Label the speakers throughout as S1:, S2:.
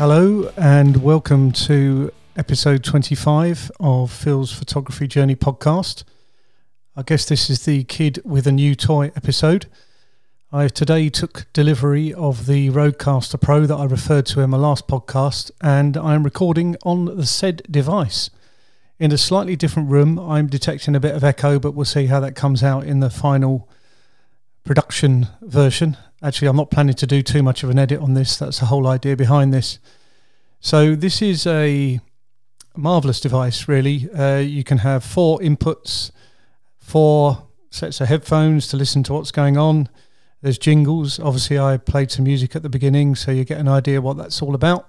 S1: Hello, and welcome to episode 25 of Phil's Photography Journey podcast. I guess this is the Kid with a New Toy episode. I today took delivery of the Rodecaster Pro that I referred to in my last podcast, and I'm recording on the said device. In a slightly different room, I'm detecting a bit of echo, but we'll see how that comes out in the final production version. Actually, I'm not planning to do too much of an edit on this. That's the whole idea behind this. So, this is a marvelous device, really. Uh, you can have four inputs, four sets of headphones to listen to what's going on. There's jingles. Obviously, I played some music at the beginning, so you get an idea what that's all about.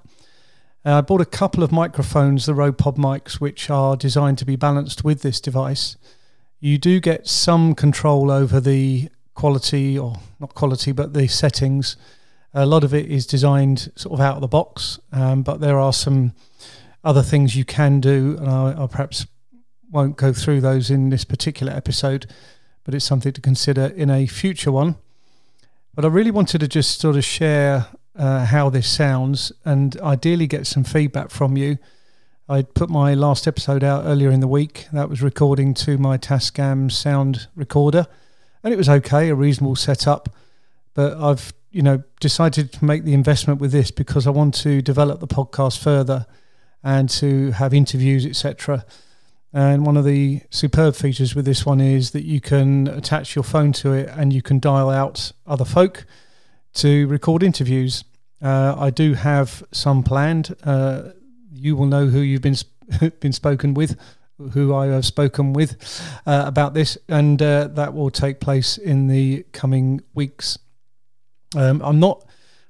S1: Uh, I bought a couple of microphones, the Rode Pod mics, which are designed to be balanced with this device. You do get some control over the quality, or not quality, but the settings. A lot of it is designed sort of out of the box, um, but there are some other things you can do, and I, I perhaps won't go through those in this particular episode, but it's something to consider in a future one. But I really wanted to just sort of share uh, how this sounds and ideally get some feedback from you. I put my last episode out earlier in the week. That was recording to my Tascam sound recorder, and it was okay, a reasonable setup. But I've you know decided to make the investment with this because I want to develop the podcast further and to have interviews, etc. And one of the superb features with this one is that you can attach your phone to it and you can dial out other folk to record interviews. Uh, I do have some planned. Uh, you will know who you've been been spoken with, who I have spoken with uh, about this, and uh, that will take place in the coming weeks. Um, I'm not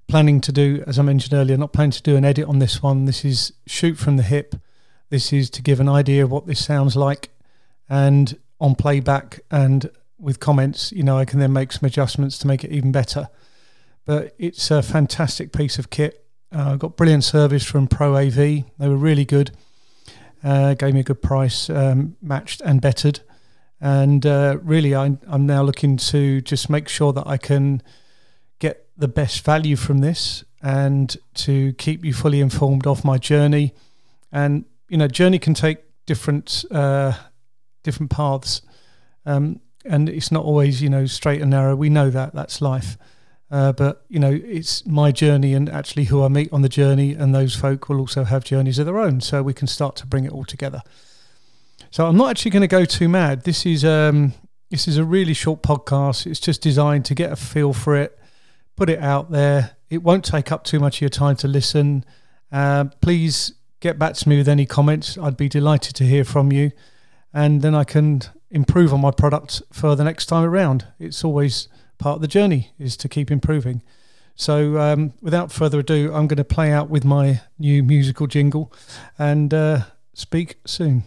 S1: planning to do, as I mentioned earlier, not planning to do an edit on this one. This is shoot from the hip. This is to give an idea of what this sounds like, and on playback and with comments, you know, I can then make some adjustments to make it even better. But it's a fantastic piece of kit. I uh, got brilliant service from Pro AV. They were really good. Uh, gave me a good price, um, matched and bettered. And uh, really, I, I'm now looking to just make sure that I can get the best value from this and to keep you fully informed of my journey. And you know, journey can take different uh, different paths, um, and it's not always you know straight and narrow. We know that that's life. Uh, but you know, it's my journey, and actually, who I meet on the journey, and those folk will also have journeys of their own. So we can start to bring it all together. So I'm not actually going to go too mad. This is um, this is a really short podcast. It's just designed to get a feel for it, put it out there. It won't take up too much of your time to listen. Uh, please get back to me with any comments. I'd be delighted to hear from you, and then I can improve on my product for the next time around. It's always part of the journey is to keep improving. So, um, without further ado, I'm going to play out with my new musical jingle and uh, speak soon.